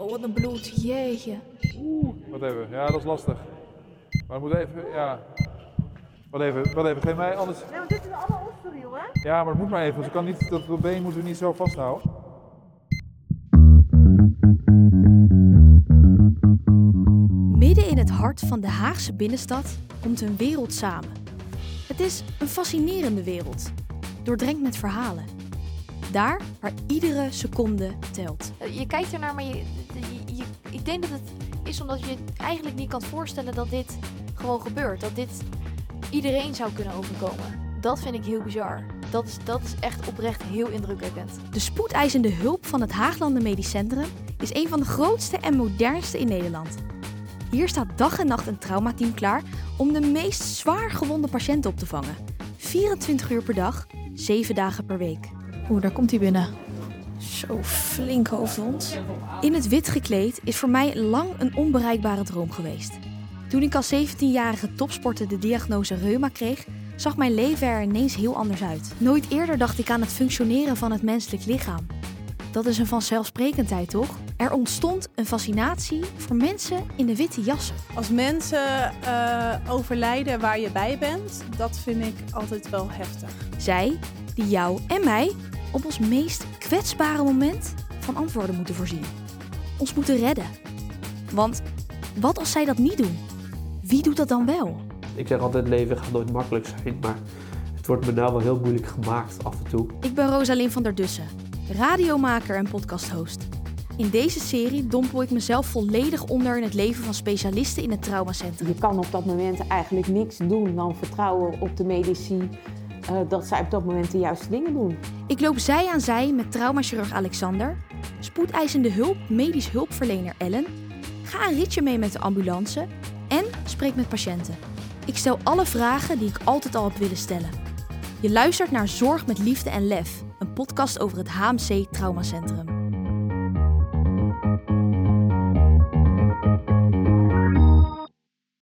Wow, wat een bloed. Jeetje. Wat even, ja, dat is lastig. Maar we moeten even, ja. Wat even, wat even, geef mij anders. Nee, want dit is allemaal osterriel, hè? Ja, maar het moet maar even. Ze kan niet, dat been moeten we niet zo vasthouden. Midden in het hart van de Haagse binnenstad komt een wereld samen. Het is een fascinerende wereld, doordrenkt met verhalen. Daar waar iedere seconde telt. Je kijkt ernaar, maar je- ik denk dat het is omdat je eigenlijk niet kan voorstellen dat dit gewoon gebeurt. Dat dit iedereen zou kunnen overkomen. Dat vind ik heel bizar. Dat is, dat is echt oprecht heel indrukwekkend. De spoedeisende hulp van het Haaglanden Medisch Centrum is een van de grootste en modernste in Nederland. Hier staat dag en nacht een traumateam klaar om de meest zwaar gewonde patiënten op te vangen. 24 uur per dag, 7 dagen per week. Oeh, daar komt hij binnen. Zo flink hoofdwond. In het wit gekleed is voor mij lang een onbereikbare droom geweest. Toen ik als 17-jarige topsporter de diagnose reuma kreeg, zag mijn leven er ineens heel anders uit. Nooit eerder dacht ik aan het functioneren van het menselijk lichaam. Dat is een vanzelfsprekendheid, toch? Er ontstond een fascinatie voor mensen in de witte jassen. Als mensen eh, overlijden waar je bij bent, dat vind ik altijd wel heftig. Zij die jou en mij op ons meest kwetsbare moment van antwoorden moeten voorzien. Ons moeten redden. Want wat als zij dat niet doen? Wie doet dat dan wel? Ik zeg altijd, leven gaat nooit makkelijk zijn, maar het wordt me nou wel heel moeilijk gemaakt af en toe. Ik ben Rosalyn van der Dussen, radiomaker en podcasthost. In deze serie dompel ik mezelf volledig onder in het leven van specialisten in het traumacentrum. Je kan op dat moment eigenlijk niks doen dan vertrouwen op de medici eh, dat zij op dat moment de juiste dingen doen. Ik loop zij aan zij met traumachirurg Alexander, spoedeisende hulp medisch hulpverlener Ellen, ga een ritje mee met de ambulance en spreek met patiënten. Ik stel alle vragen die ik altijd al heb willen stellen. Je luistert naar Zorg met Liefde en Lef, een podcast over het HMC Traumacentrum.